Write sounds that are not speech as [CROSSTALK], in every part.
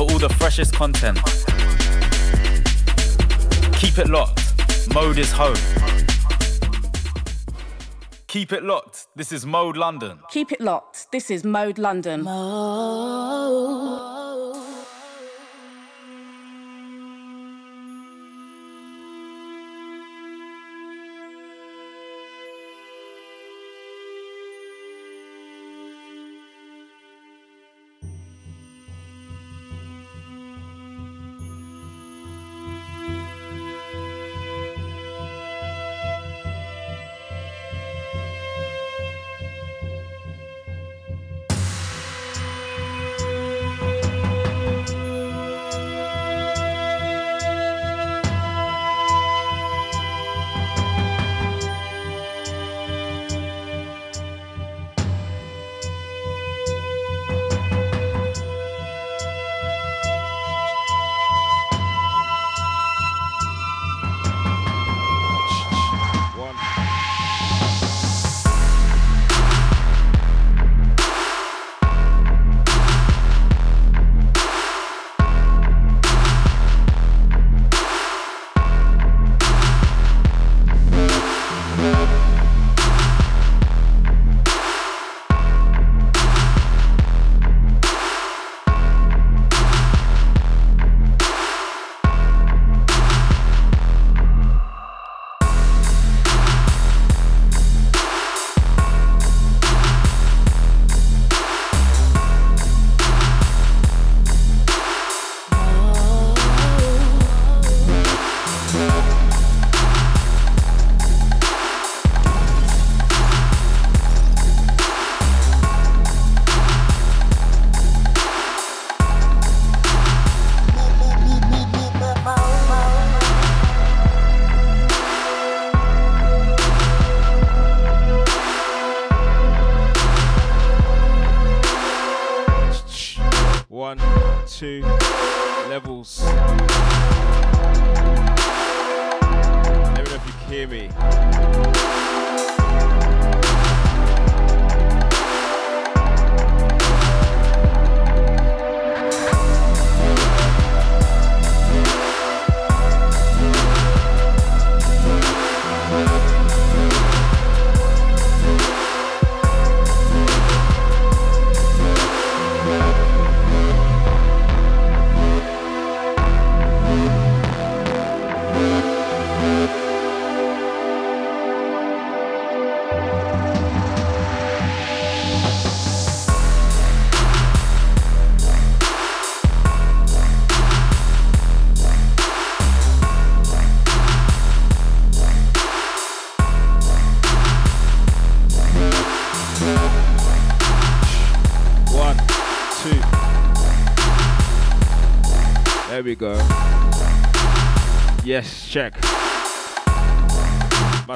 for all the freshest content. Keep it locked. Mode is home. Keep it locked. This is Mode London. Keep it locked. This is Mode London. Mode.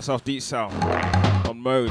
Myself Deepsound on mode.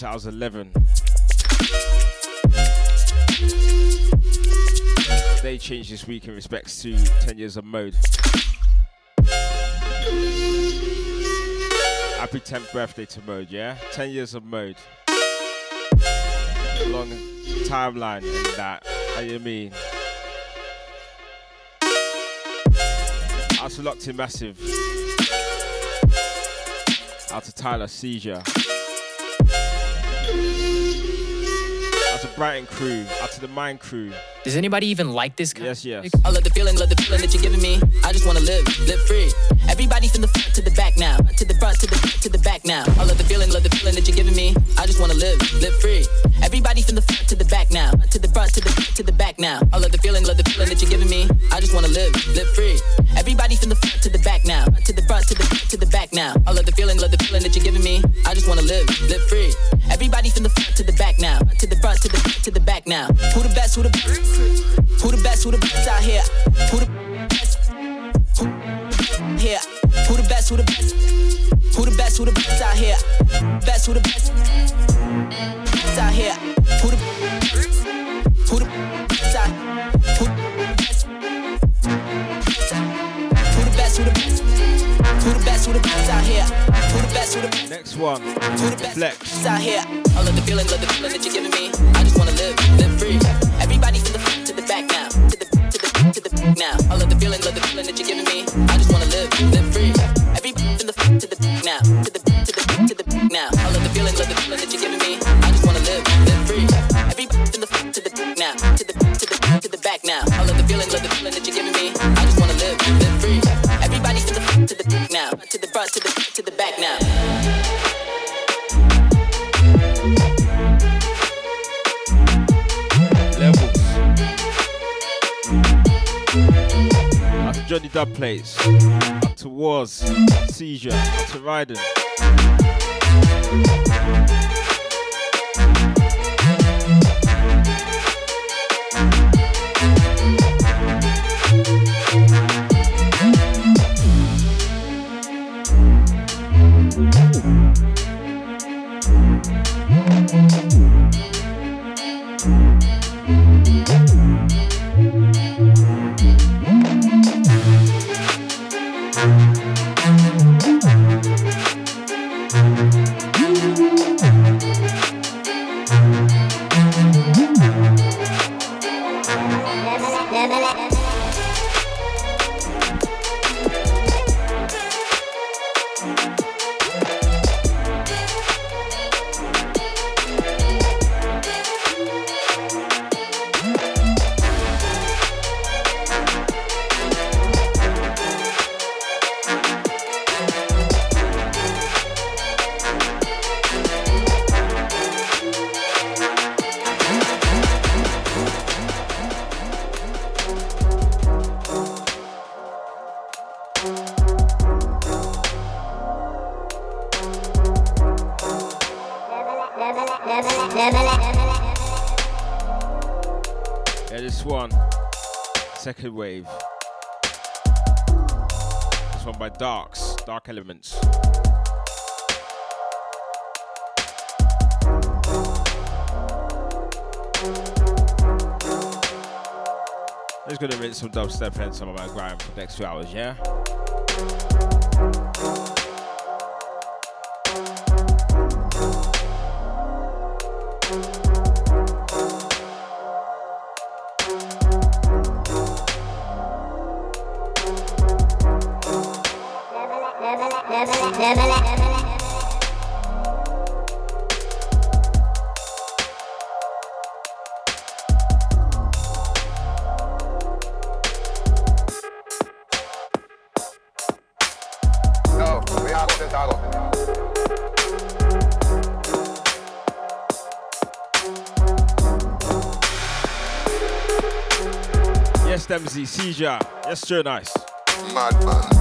The house of 2011. They changed this week in respects to 10 years of mode. Happy 10th birthday to mode, yeah? 10 years of mode. Long timeline and that. How you mean? Out to Locked in Massive. Out to Tyler Seizure. Brighton crew. Out to the Mind crew. Does anybody even like this guy? Yes, yes. I love the feeling, love the feeling that you're giving me. I just wanna live, live free. Everybody from the front to the back now, to the front to the to the back now. I love the feeling, love the feeling that you're giving me. I just wanna live, live free. Everybody from the front to the back now, to the front to the to the back now. I love the feeling, love the feeling that you're giving me. I just wanna live, live free. Everybody from the front to the back now, to the front to the to the back now. I love the feeling, love the feeling that you're giving me. I just wanna live, live free. Front to the to the back now. Who the best? Who the best? Who the best? Who the best out here? Who the best? Who here? Who the best? Who the best? Who the best? Who the best out here? Best? Who the best? Next one. Best? Flex. out here? I love the feeling, love the feeling that you're giving me. I just wanna live, live free. Everybody from the to the back now, to the to the to the now. I love the feeling, love the feeling that you're giving me. I just wanna live, live free. Everybody from the to the now, to the to the to the now. I love the feeling, love the feeling that you're giving me. Dub Plates. Up to Wars. Seizure. To. Some dubstep and some of my grime for the next two hours, yeah? Seizure. Yes, sure, nice. Madman.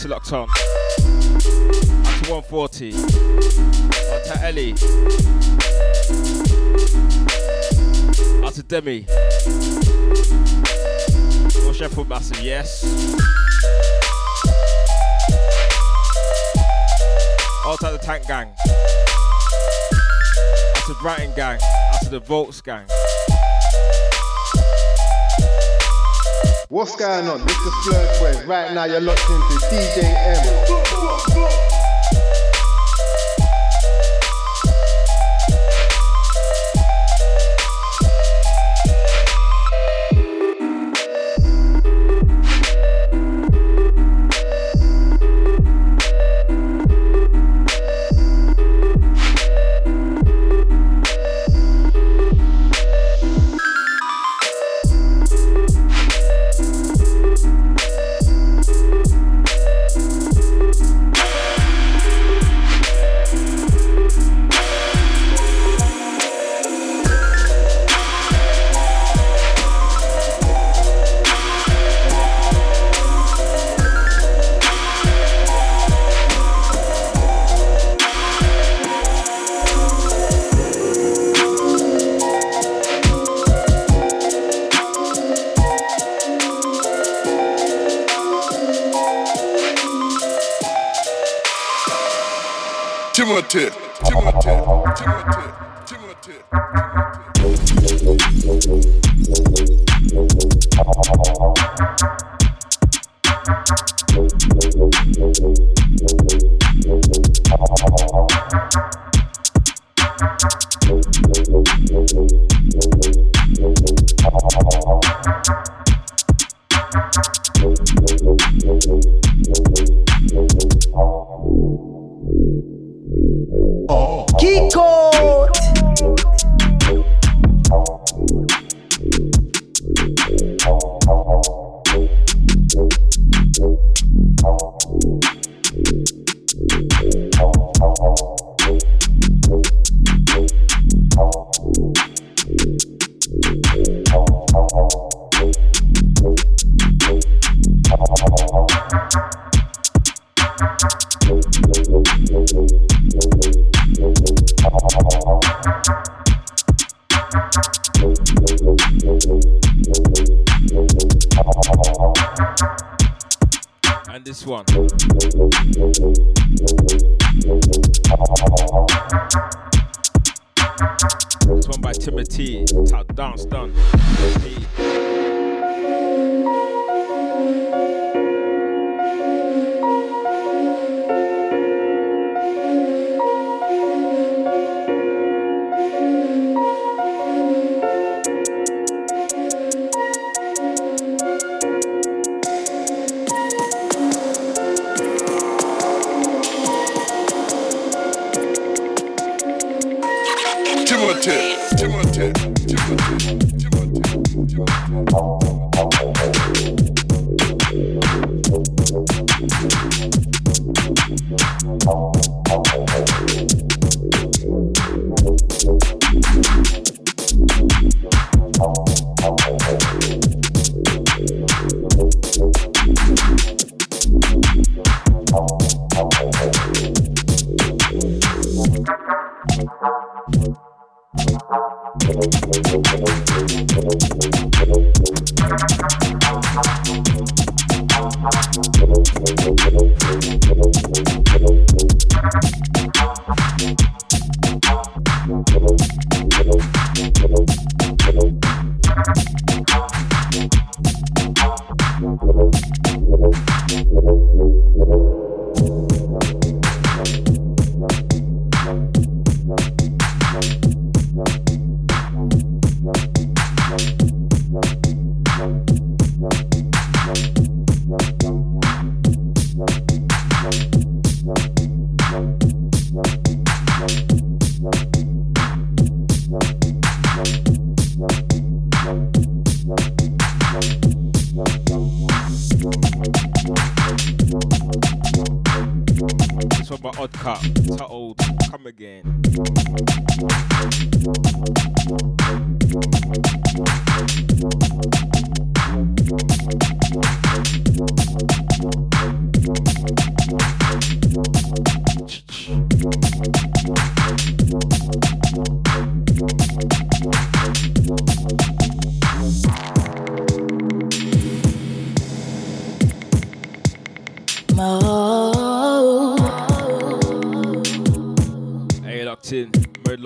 Everyone locked to locked on. 140. Out to Ellie. Out to Demi. Or Sheffield Massive, yes. Out to the Tank Gang. Out to Brighton Gang. Out to the Volks Gang. What's going on? This is. Right now you're locked into DJ M.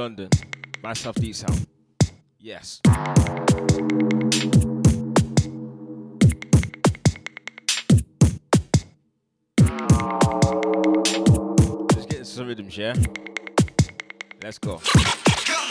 London. Myself, Deepsound. Yes. Just getting some rhythms, yeah? Let's go. Come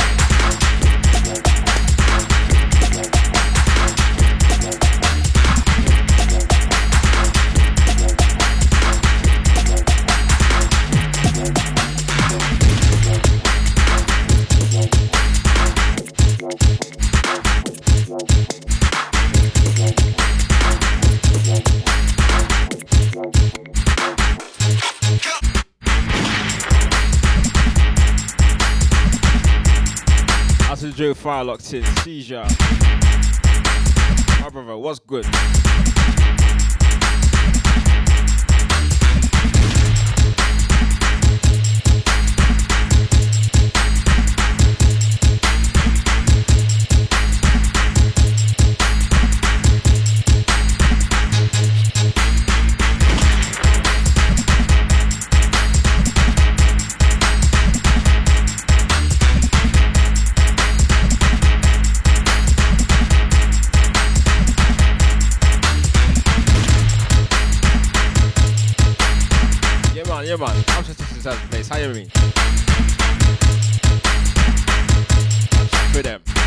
Joe Fire in. Seizure. My brother, what's good? Jackson's out of the me. For them.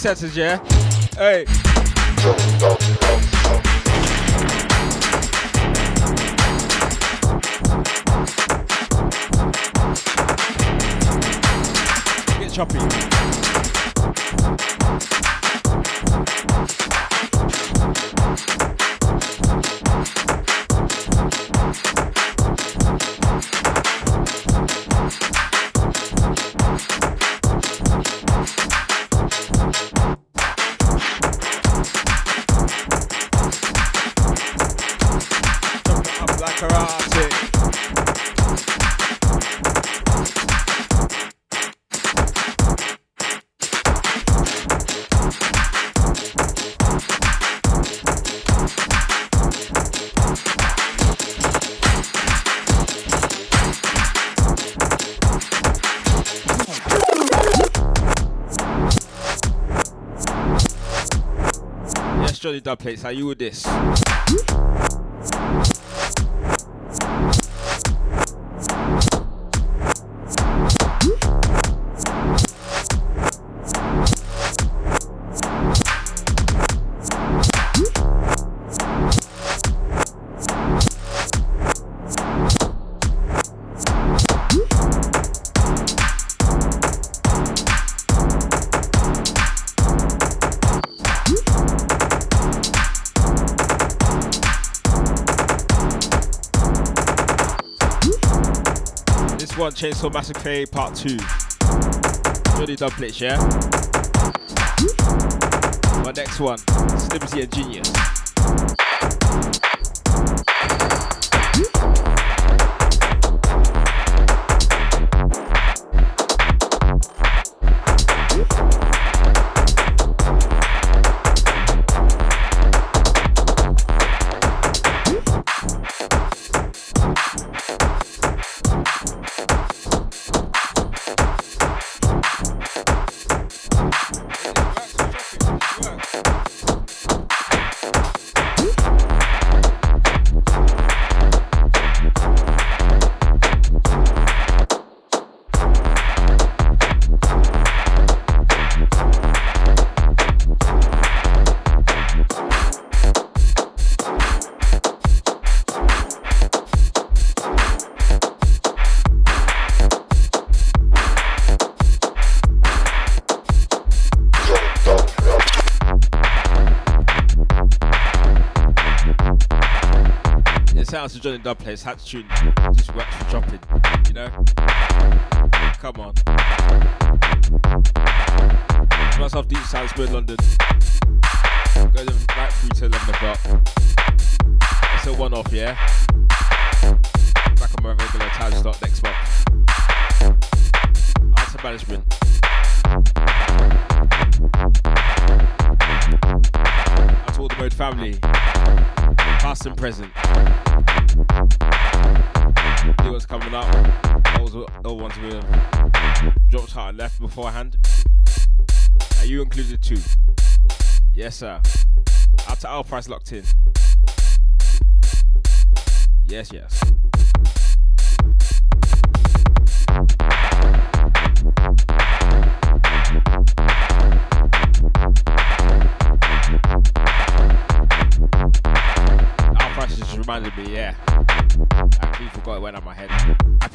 Senses, yeah? Hey. Get choppy. Johnny Dubplates. How you with this? Chainsaw Massacre Part 2. Johnny Dubplate, yeah? My next one, Slimzy and Genius. Out to Johnny Dubplate, hat tune. Just works for you know? Come on. Myself Deepsound Spirit London. Go right through to 11 o'clock. It's a one off, yeah? Back on my regular time slot next month. To management. To all the Mode family, past and present. Coming up. Those were the ones we dropped out and left beforehand. Are you included too? Yes, sir. Out to our price locked in. Yes, yes.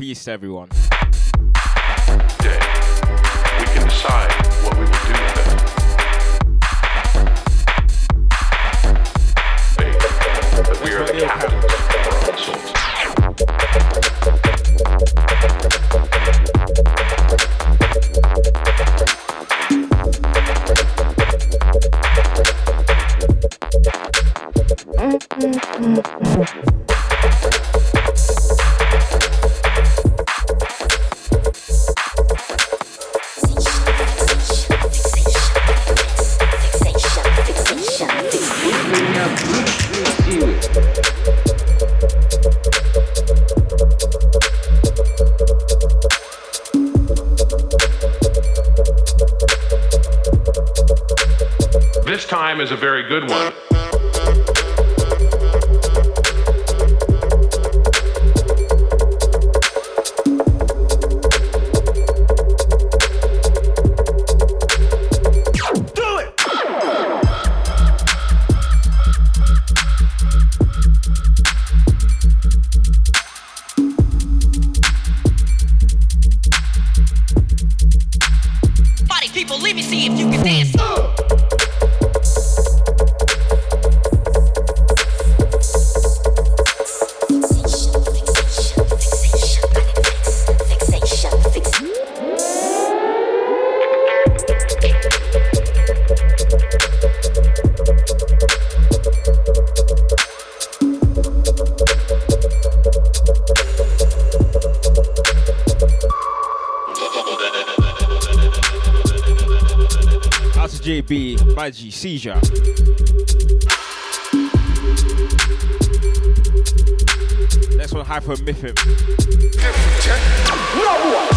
Easter, everyone. JB, Seizure. Next one, Hyper Mythic. And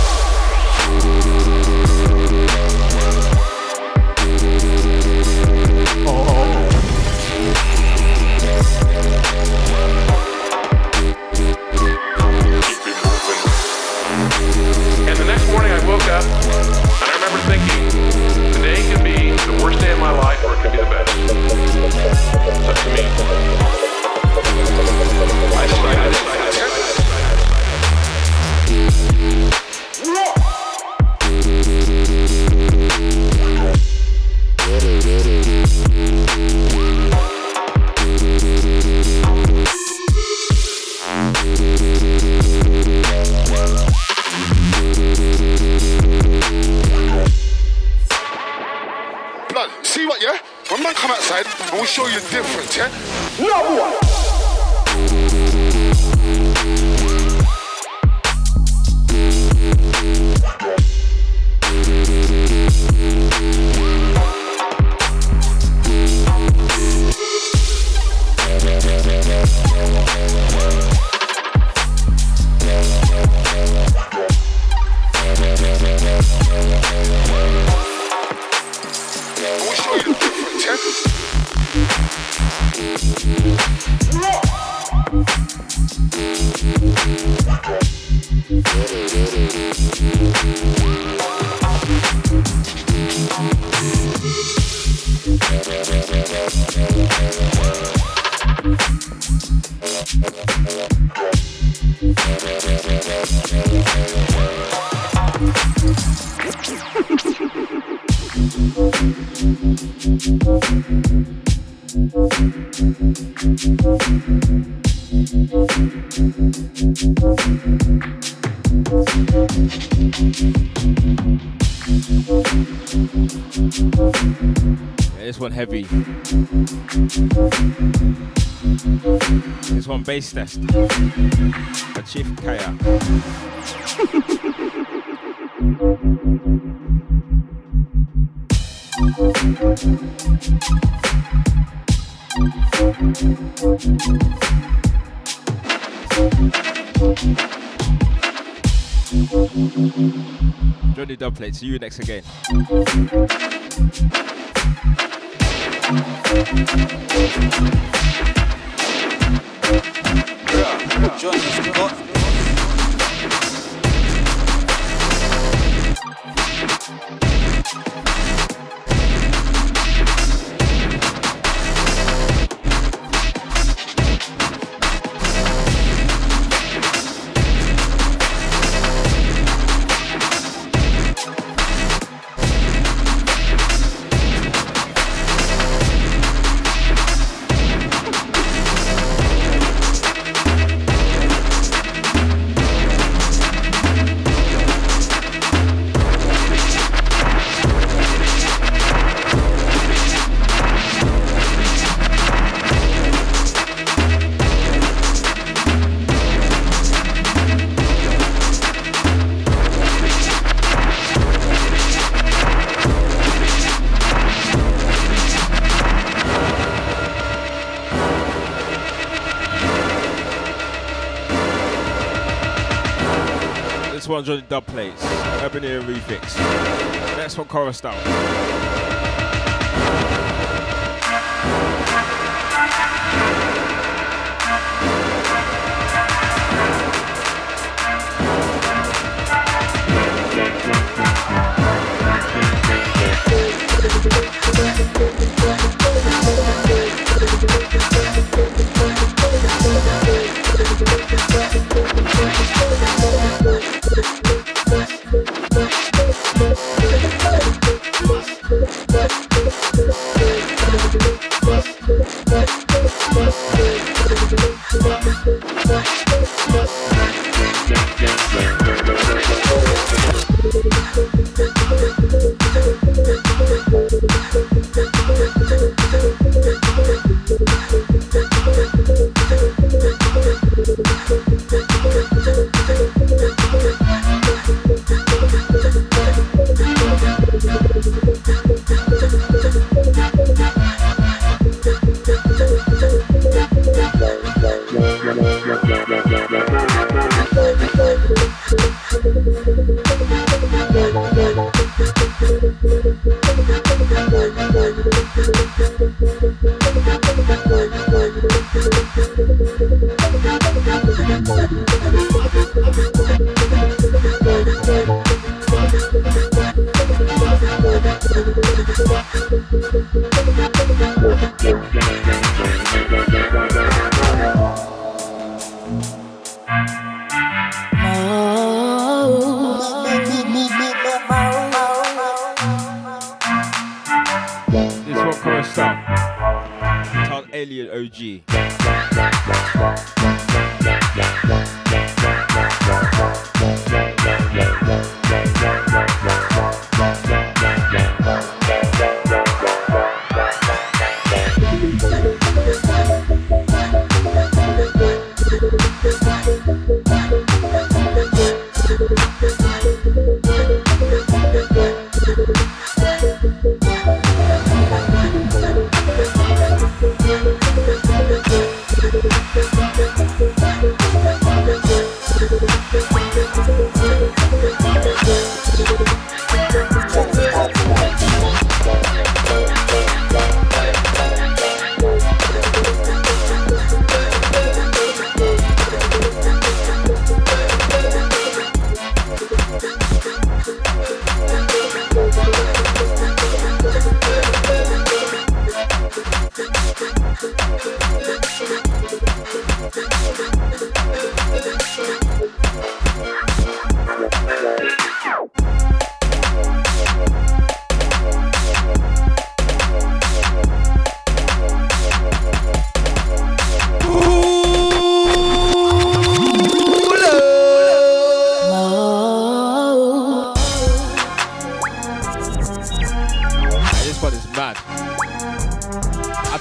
bass test. A Chief Kaya. Johnny Dubplate, see you next again. 100 dub plates. Urban Era Refix. Next one, Chorus Style.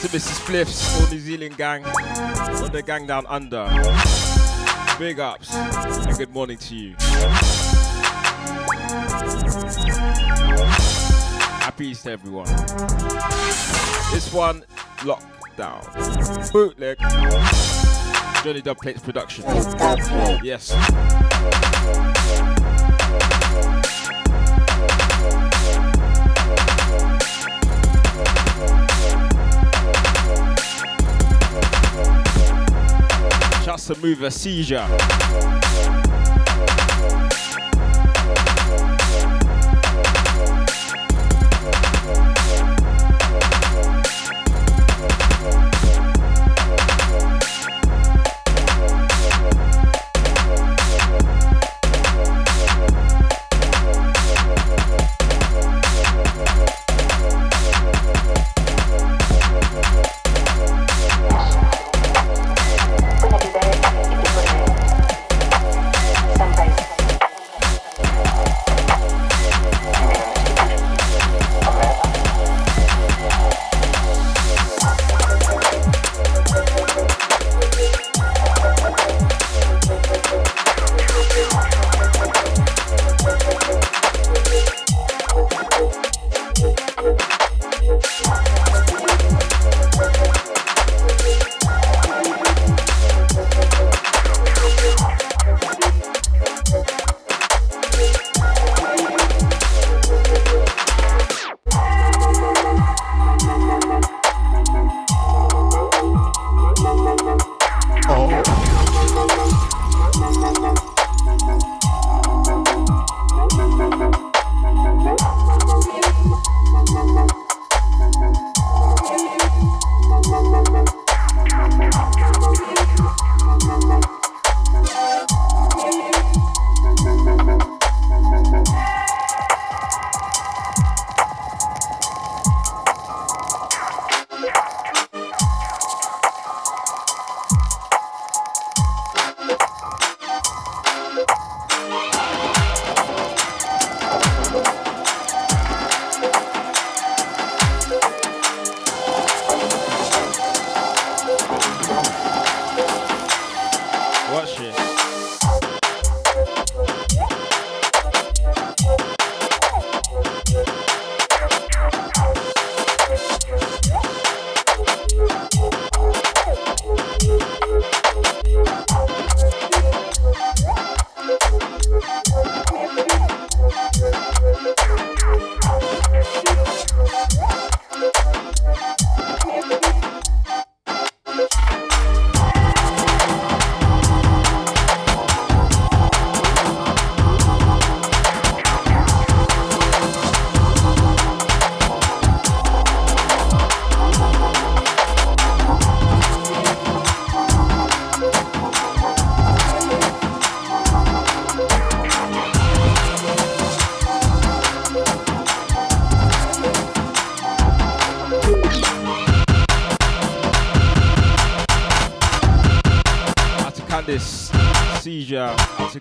To Mrs. Spliffs, all New Zealand gang, all the gang down under. Big ups and good morning to you. Happy Easter, everyone. This one, lockdown. Bootleg. Johnny Dubplates production. Yes. Just to move a seizure.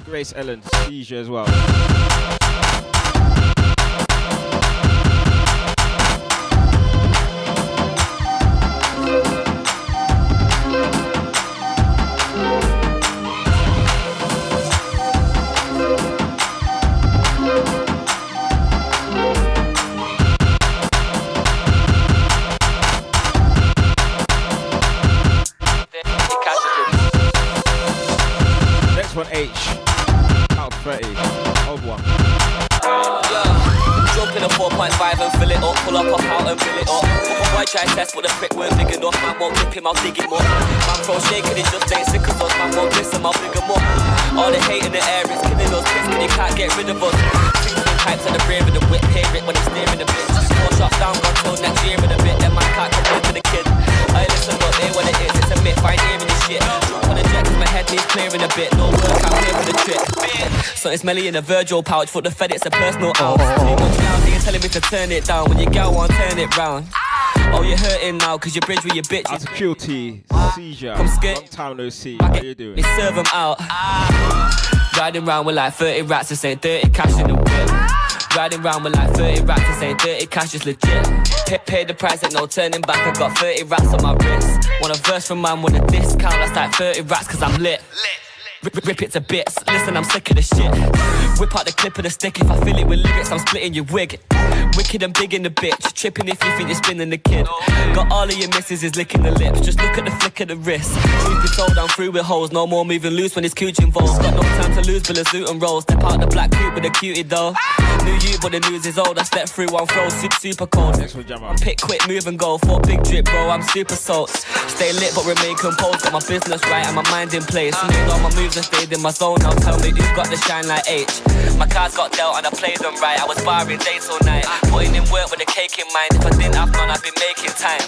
Grace Ellen, seizure as well. Smelly in a Virgil pouch. For the Fed, it's a personal ounce. Too much now, you telling me to turn it down. When your gal won't turn it round. Oh, you're hurting now, cause you bridge with your bitch. That's QT, seizure. Come skit. Long time no see. How you doing? Me serve them out. Riding round with like 30 rats to say dirty cash in the whip. Riding round with like 30 rats to say dirty cash is legit. Pay, pay the price and no turning back. I got 30 racks on my wrist. Want a verse from man with a discount, that's like 30 racks cause I'm lit. lit. Rip, rip it to bits. Listen, I'm sick of this shit. Whip out the clip of the stick. If I fill it with lyrics, I'm splitting your wig. Wicked and big in the bitch. Tripping if you think you're spinning the kid. Got all of your misses is licking the lips. Just look at the flick of the wrist. Truth be told, I'm through with holes. No more moving loose when it's cooch involved. Got no time to lose, Bill a suit and roll. Step out the black coupe with a cutie though. New you, but the news is old. I step through one throw, super, super cold. Pick quick, move and go. For big drip, bro. I'm super salt. Stay lit, but remain composed. Got my business right and my mind in place. Made all my moves and stayed in my zone. Now tell me who's got the shine like H. My cards got dealt and I played them right. I was barring dates all night. Putting in work with a cake in mind. If I didn't have none, I'd be making time.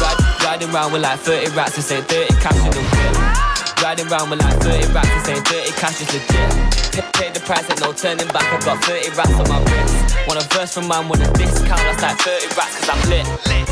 Ride, riding around with like 30 racks and saying 30 cash in the whip. Riding around with like 30 racks and saying 30 cash is legit. Pay, the price and no turning back. I got 30 racks on my wrist. Want a verse from man with a discount. That's like 30 racks cause I'm lit.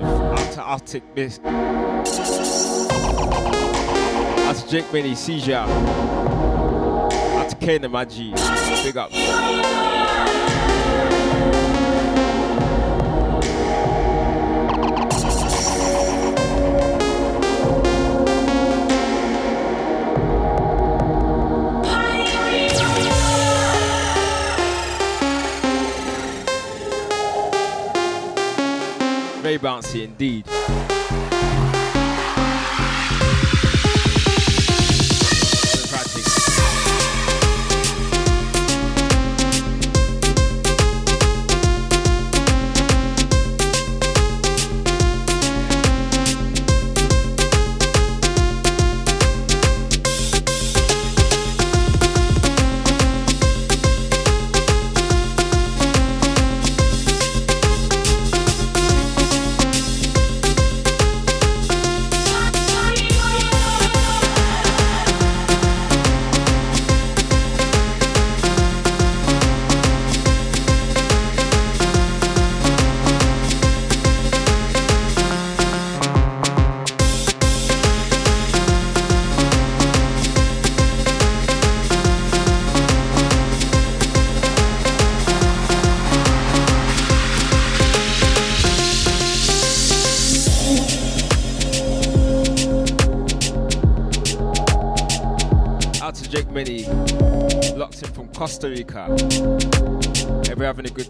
Massive. Out to Arctic Mist. To Jake Mini, Seizure. That's and Magi. Big up. rebounds 型地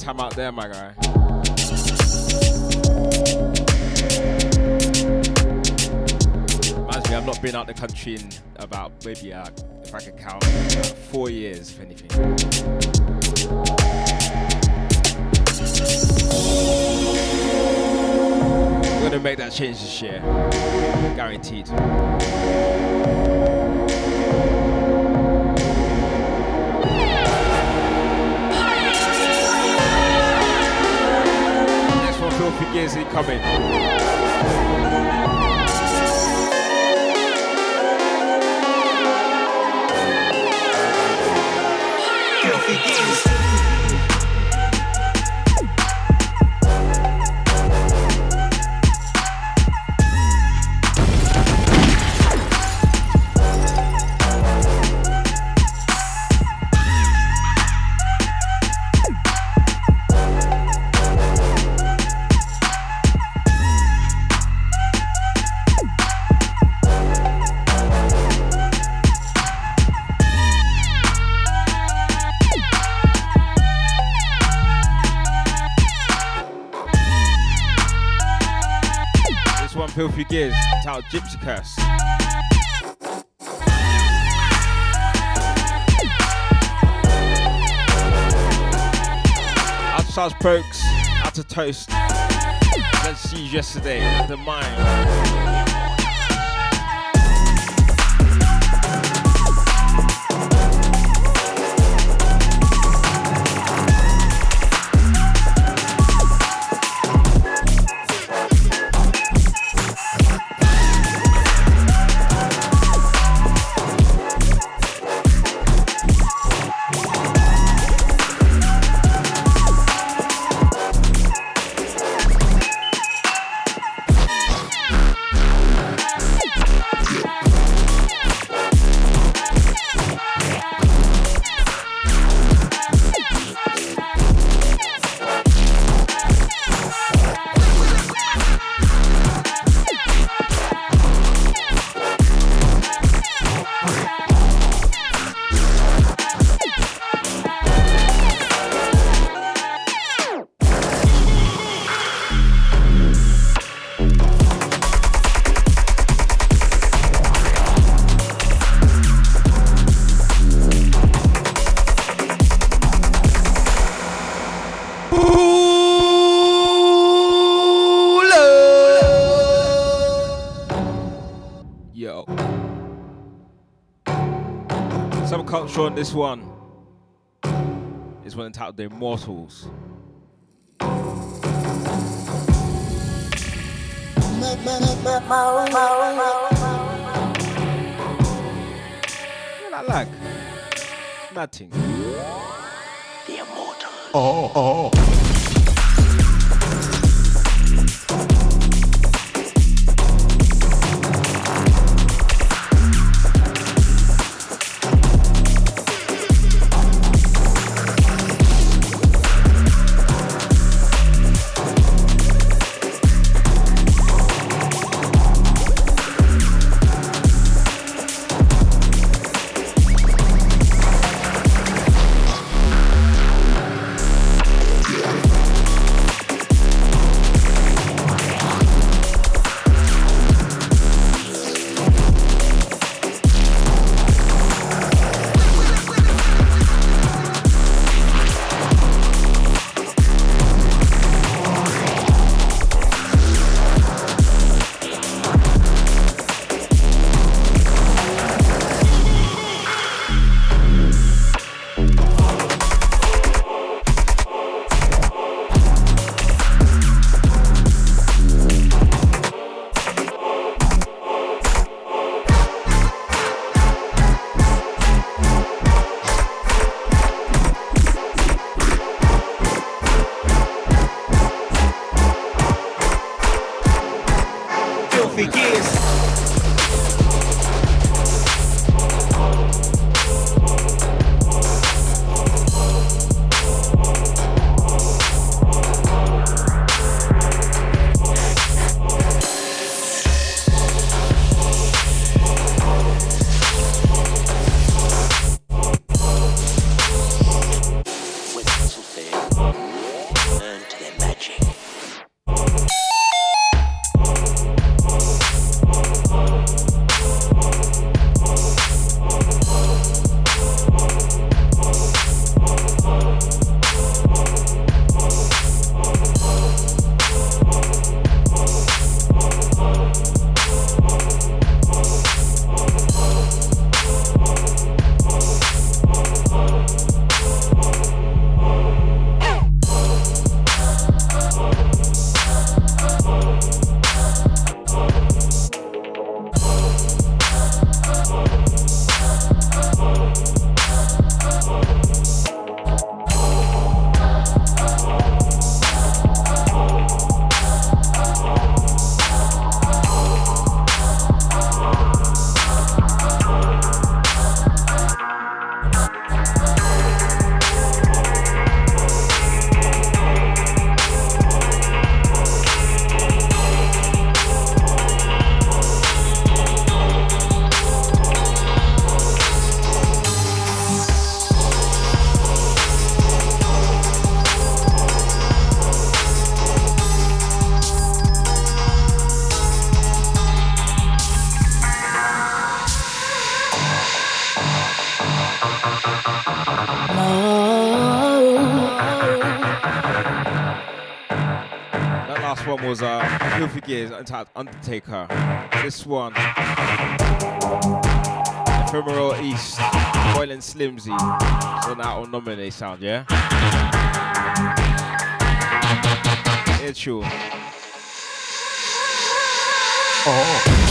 time out there, my guy. Reminds me, I've not been out the country in about maybe, uh, if I can count, four years, if anything. We're gonna make that change this year, guaranteed. One, he Gears Filthy Gears, titled Gypsy Curse. Out to Charles Pokes, out to Toast. Let's see you yesterday, the mind. want this one. It's one entitled The Immortals. What I like? Nothing. The Immortals. Oh, oh. oh. Entitled Undertaker. This one, Ephemeral East, Boylan Slimzy. So now on nominate sound, yeah? It's true. Oh.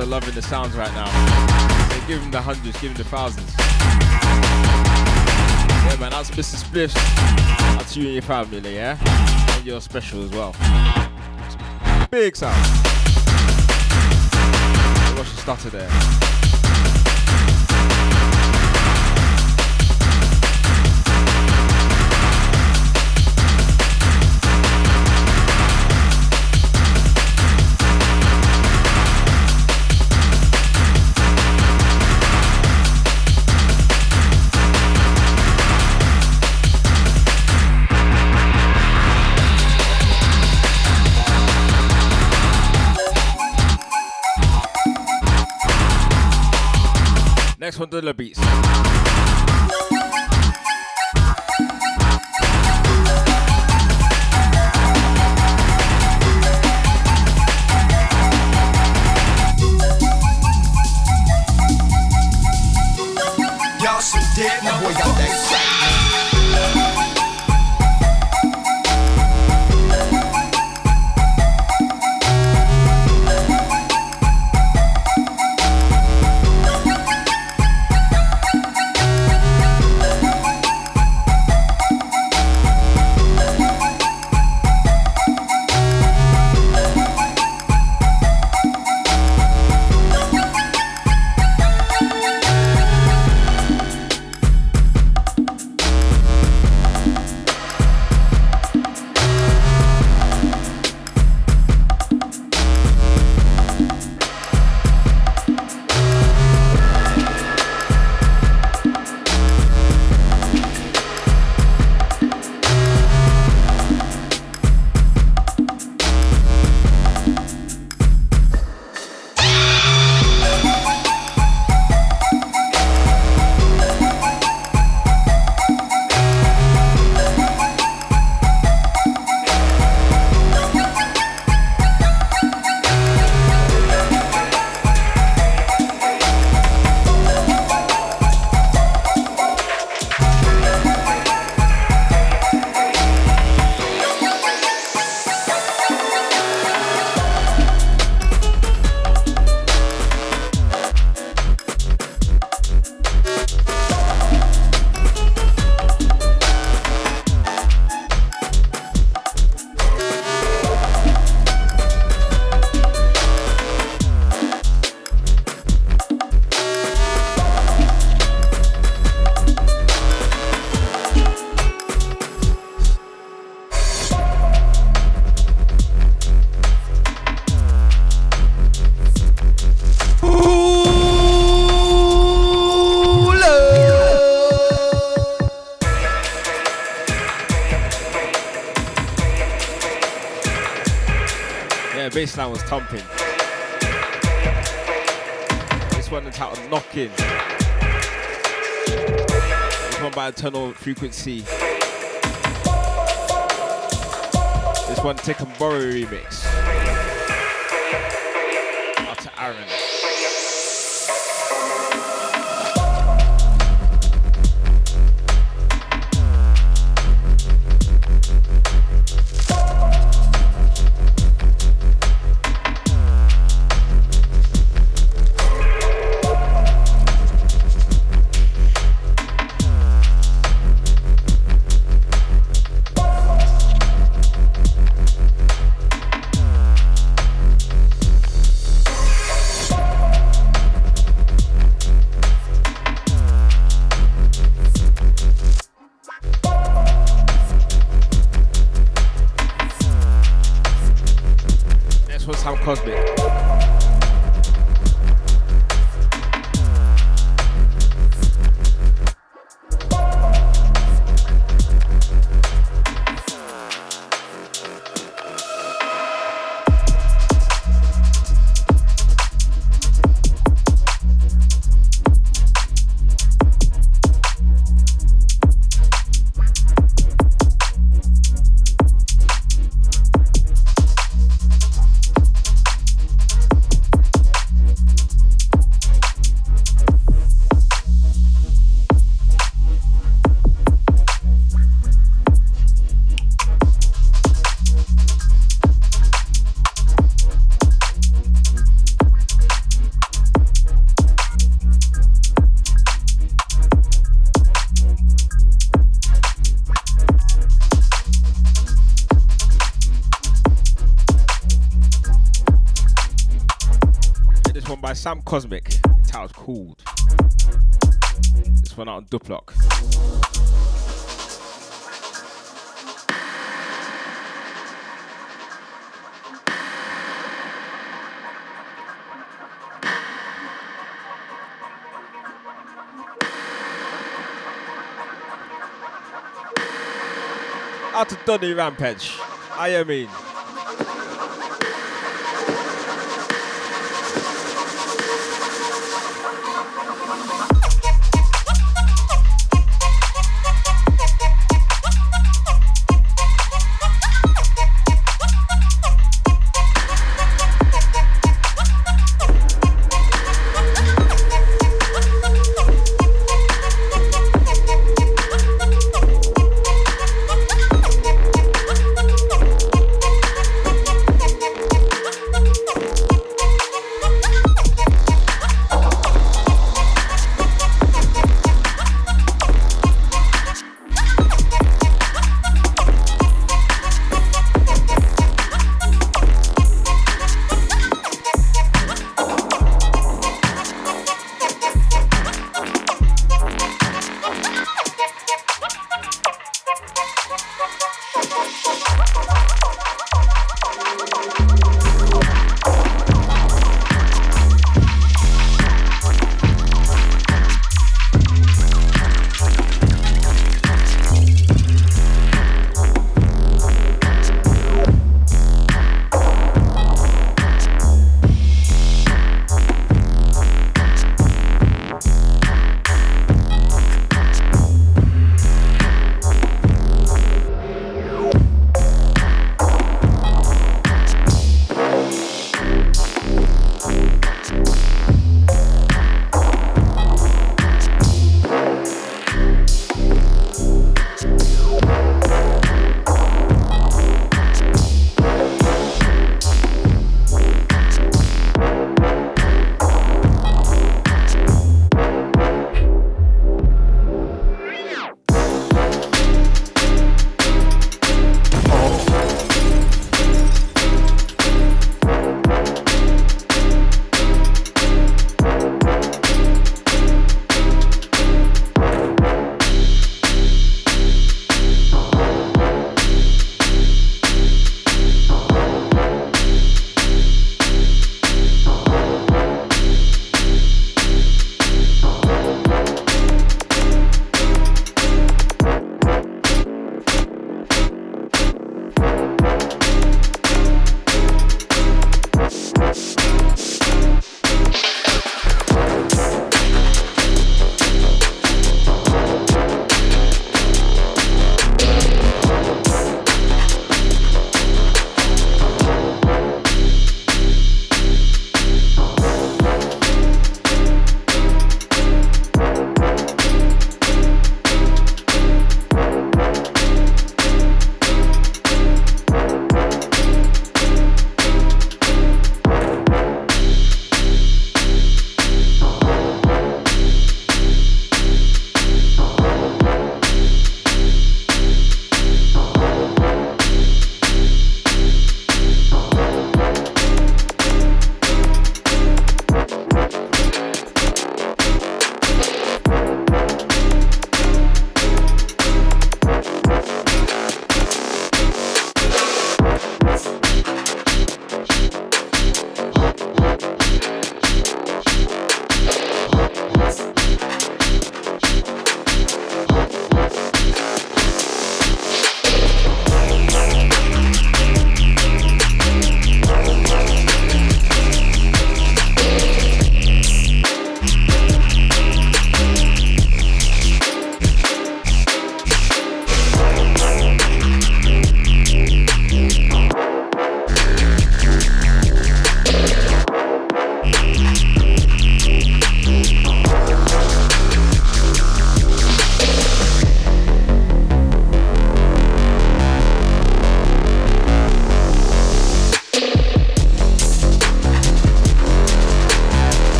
Are loving the sounds right now. So give them the hundreds, give them the thousands. Yeah, man, that's Mr. Spliff. That's you and your family, yeah? And you're special as well. Big sound. Watch the stutter there. The beats. Bassline was thumping. This one entitled Knocking. This one by Eternal Frequency. This one Take and Borrow remix. Sam Cosmic. It's how it's called. This one out on Duplock. Out to Donny Rampage. I mean.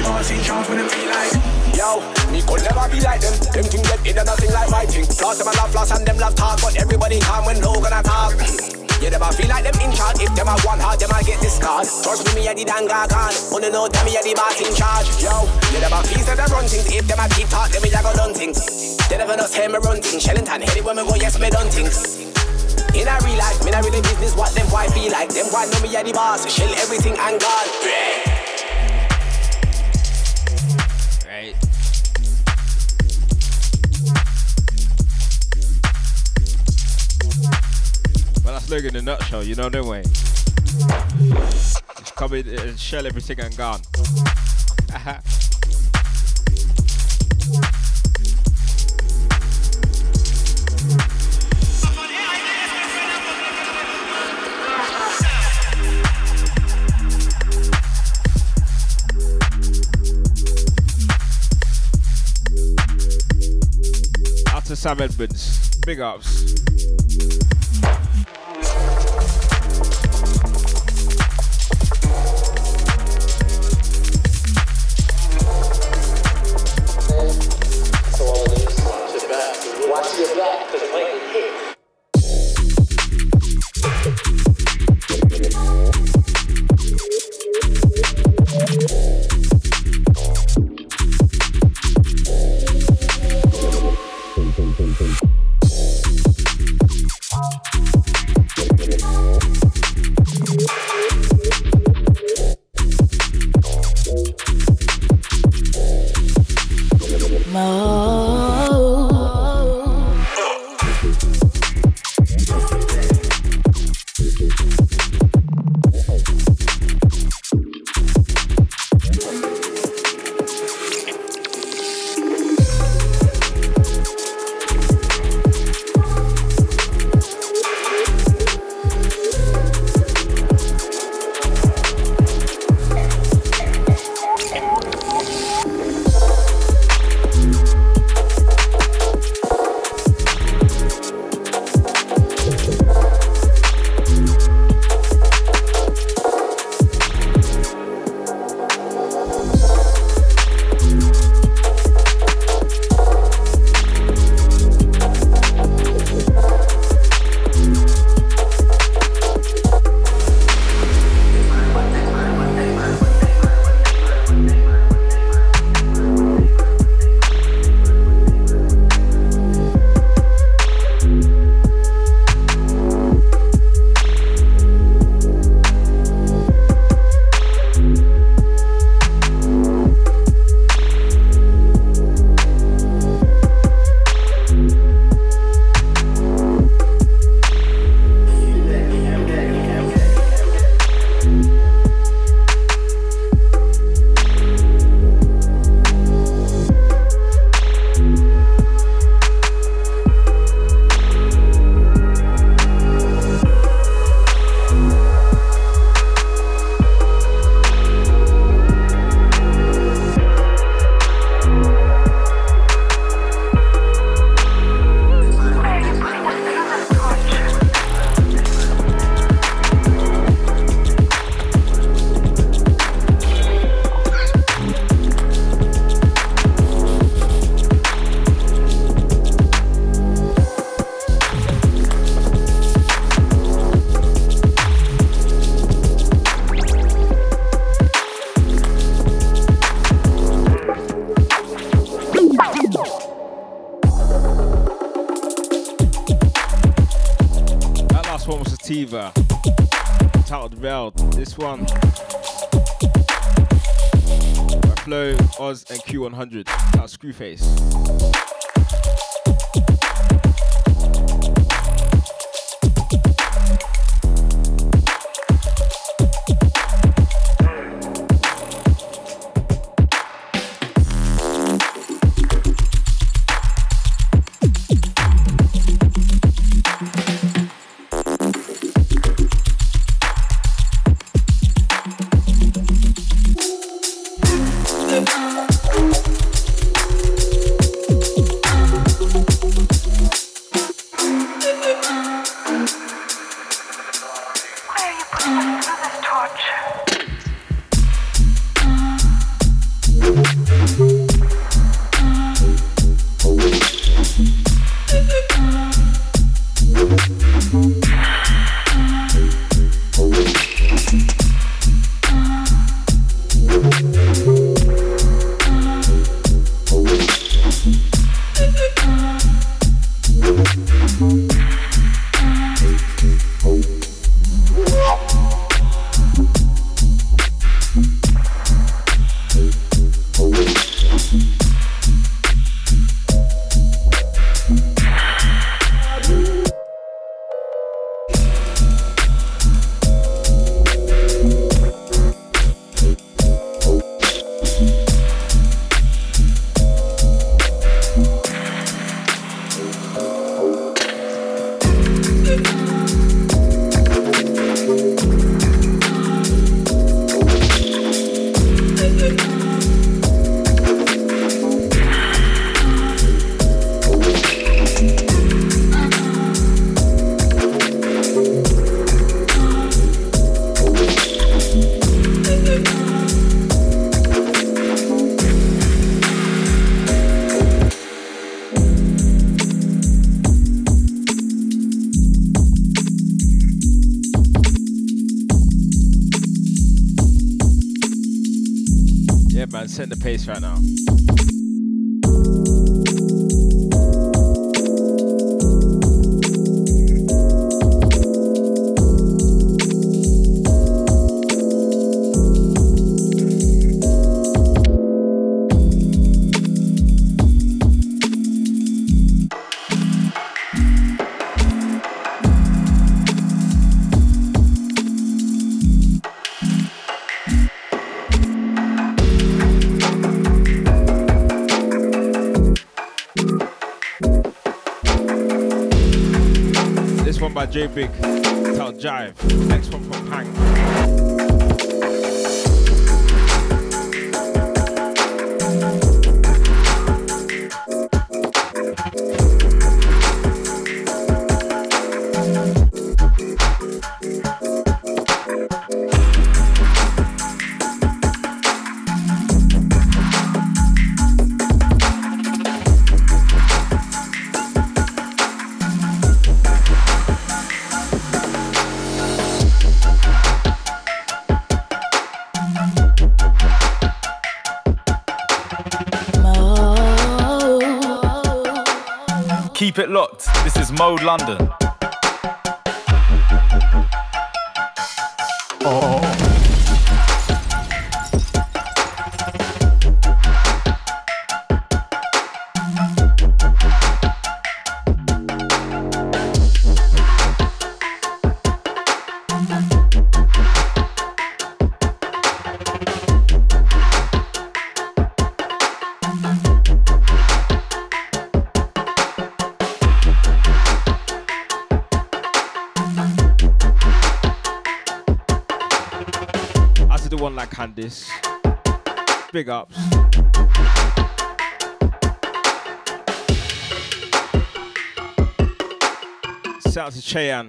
Boss in charge. What them feel like. Yo, me could never be like them. Them things get in and nothing like my thing. Plus them I love floss and them love talk, but everybody calm when Logan I. Yeah, them I feel like them in charge. If them I one hard, them I get this. Trust me, me a the danga gone. Wanna know them, me a the boss in charge. Yo, them I feel that them run things. If them I keep talk, them me a go done things. They never know say me run things. Shellington, head it when me go, yes, me done things. In a real life, me not really business what them boy feel like. Them boy know me a the boss. Shell everything and gone. Right. Well, that's Logan in a nutshell, you know, no way. Just come in and shell everything and gone. [LAUGHS] Sam Edmonds. Big ups. Sativa, titled Veiled. This one Flow, Oz, and Q100, titled Screwface. Locked. This is Mode London. Big ups. Shout out to Cheyenne.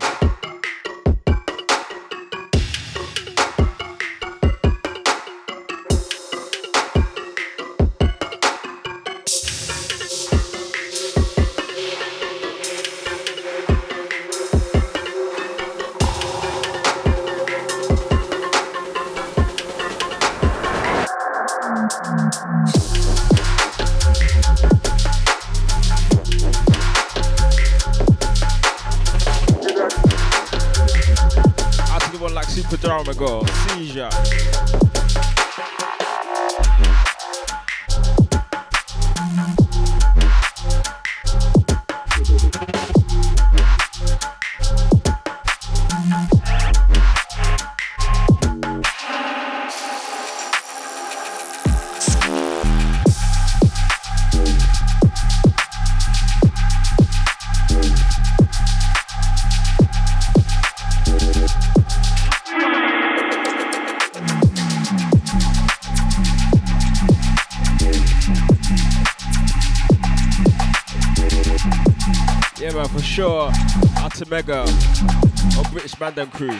To Mega of British Mandem crew.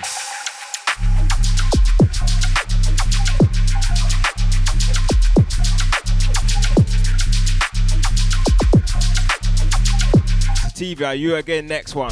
Are you again next one.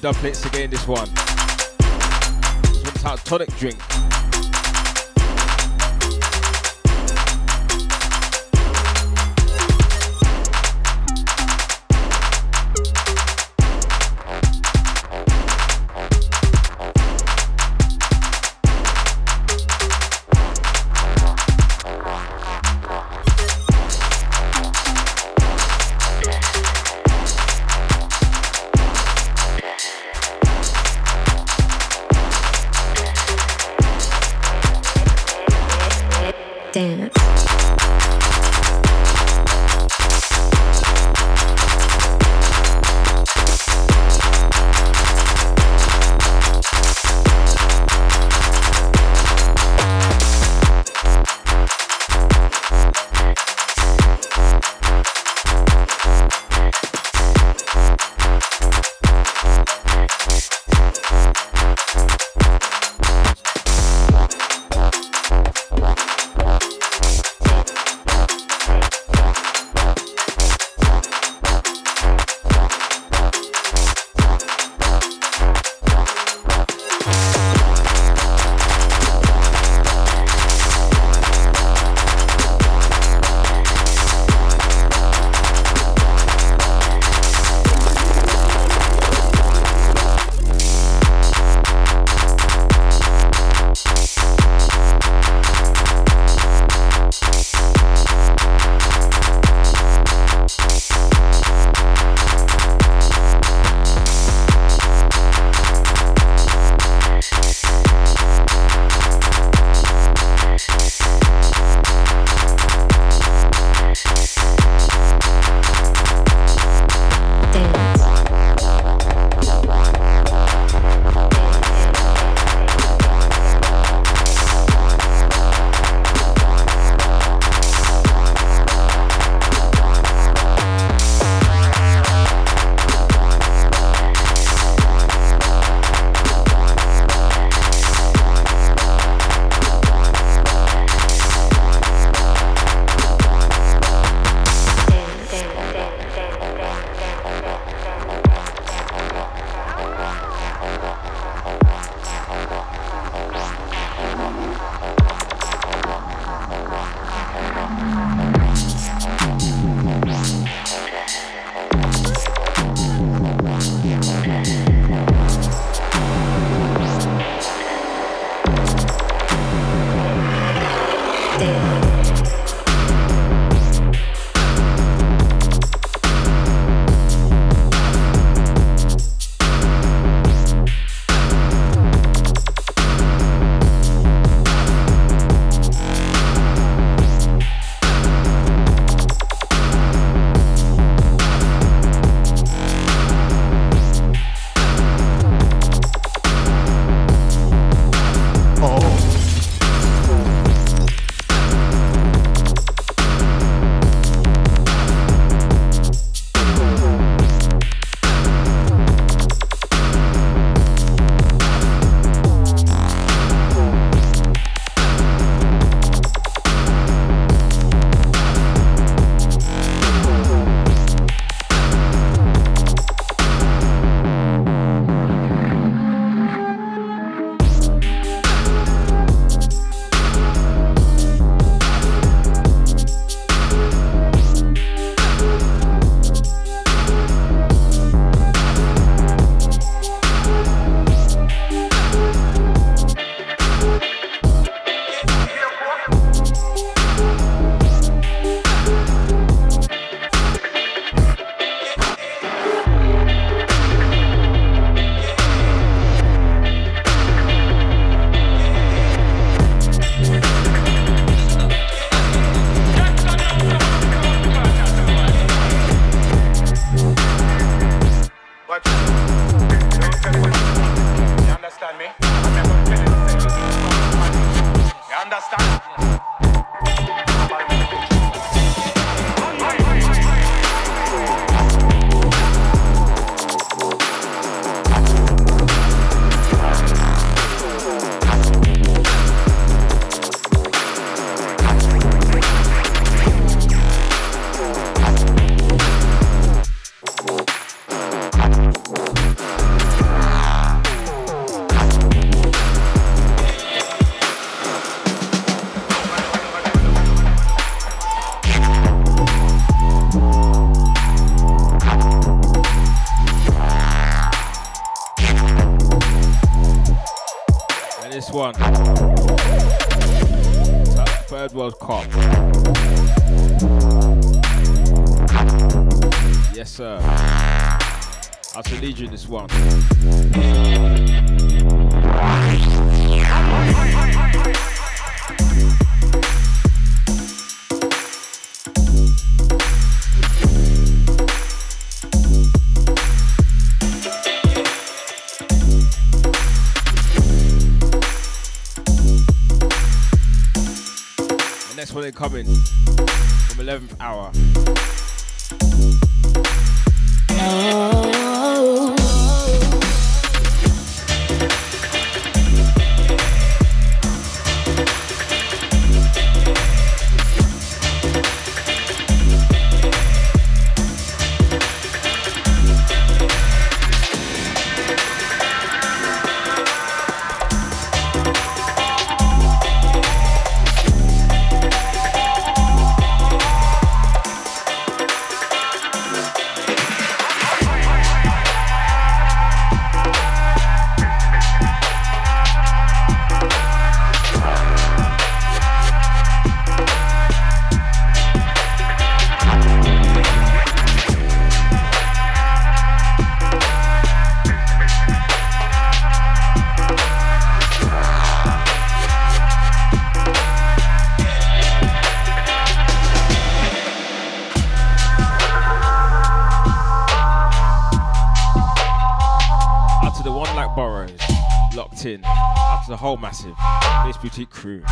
Plates again, this one. Tonic drink. This one. Crew.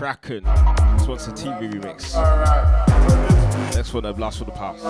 Kraken. This one's a TV remix. Next one, I blast for the past.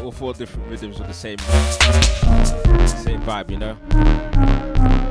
All four different rhythms with the same same vibe, you know?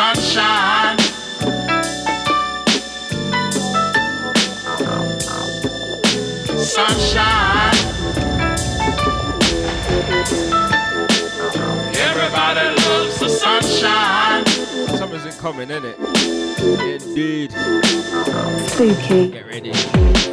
sunshine. Sunshine. Everybody loves the sunshine. Summer's in coming, isn't it? Indeed. Spooky. Get ready.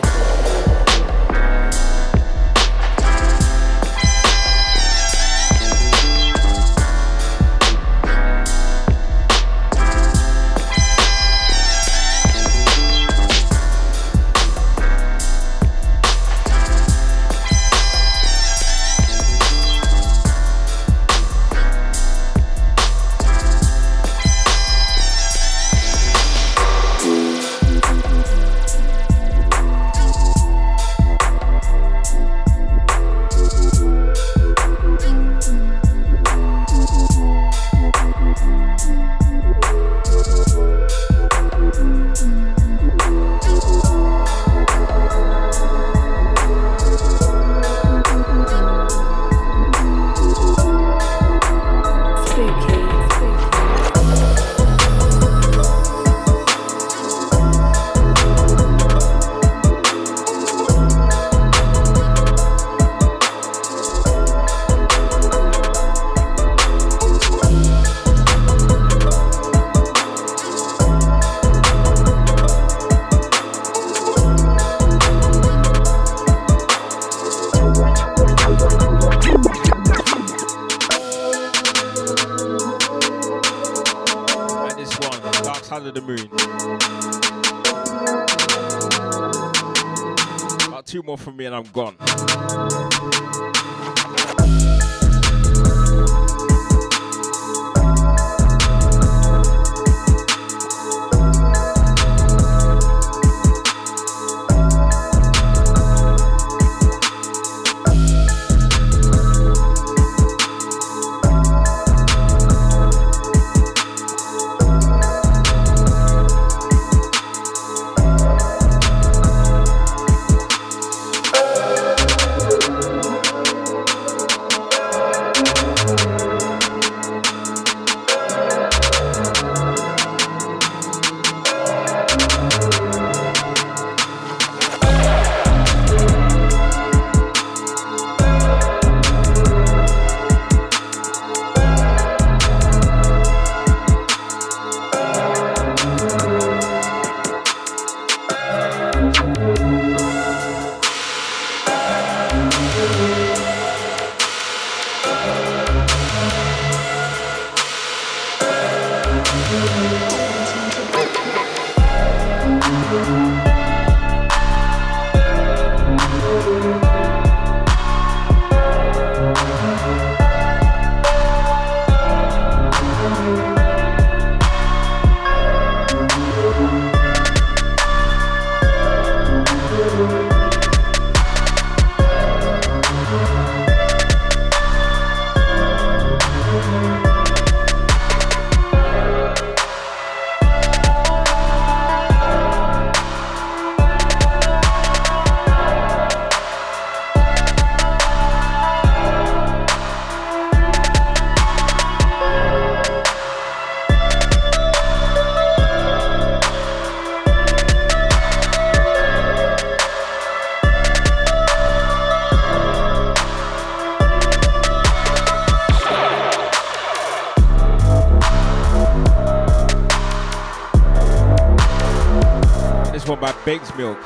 One by Bakes Milk.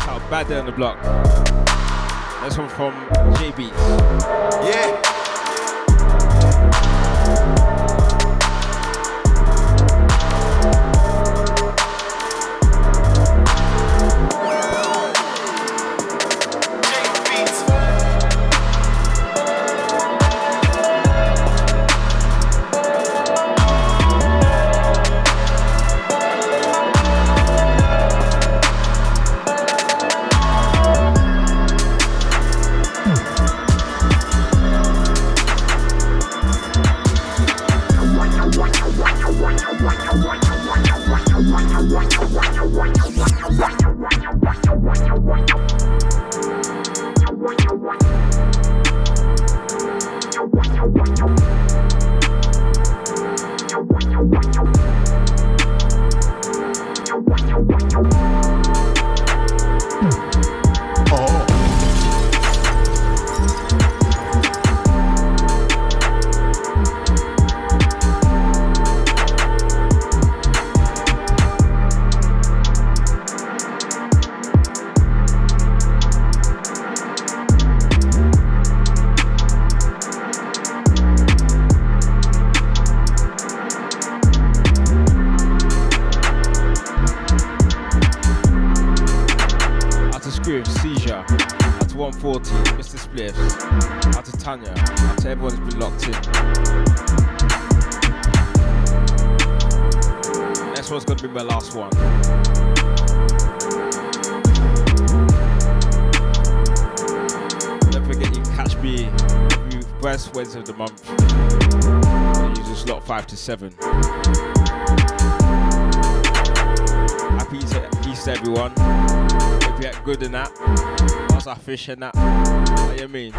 How bad they on the block. This one from JB. Yeah. 7. Happy Easter, everyone. Hope you had good in that. Lots of fish and that. What you mean?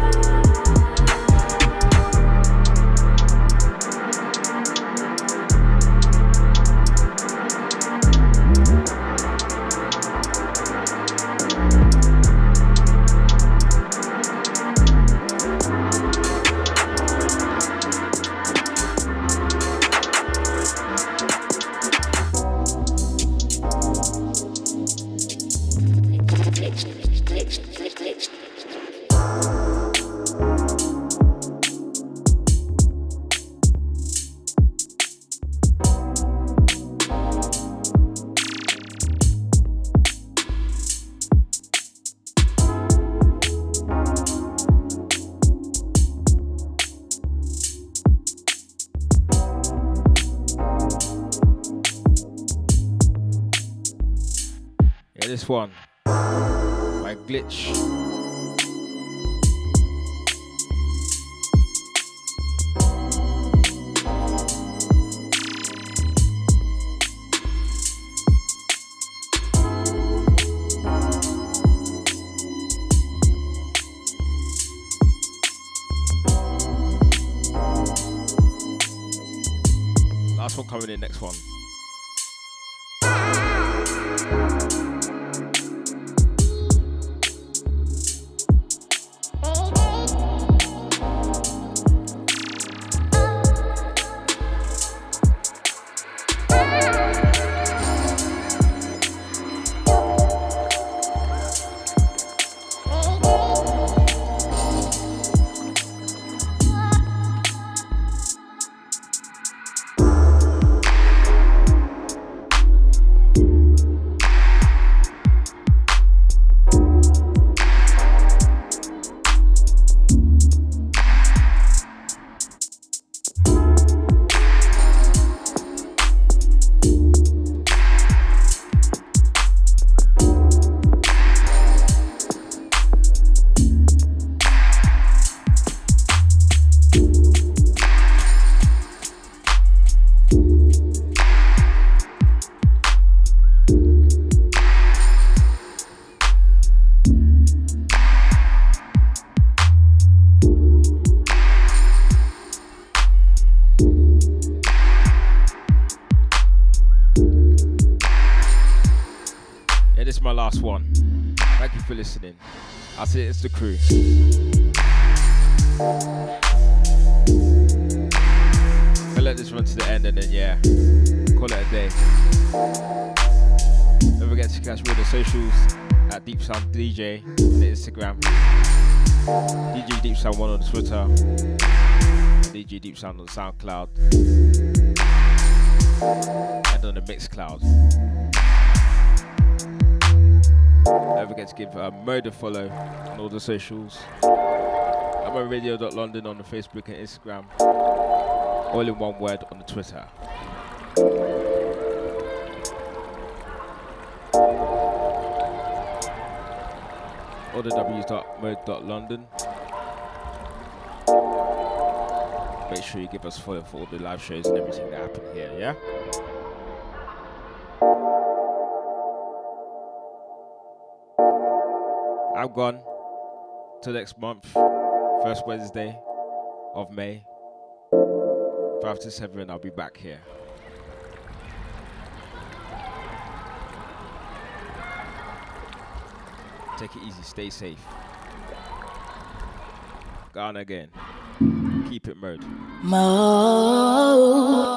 The crew. I'll let this run to the end and then, yeah, call it a day. Don't forget to catch me on the socials at Deepsound DJ on the Instagram, DJ Deepsound 1 on Twitter, DJ Deepsound on SoundCloud, and on the Mixcloud. Don't forget to give uh, Murder follow on all the socials. I'm on radio.london on the Facebook and Instagram. All in one word on the Twitter. Or the w's.mode.london. Make sure you give us a follow for all the live shows and everything that happen here, yeah? I'm gone till next month, first Wednesday of May. 5 to 7, I'll be back here. Take it easy, stay safe. Gone again. Keep it murder. Mo.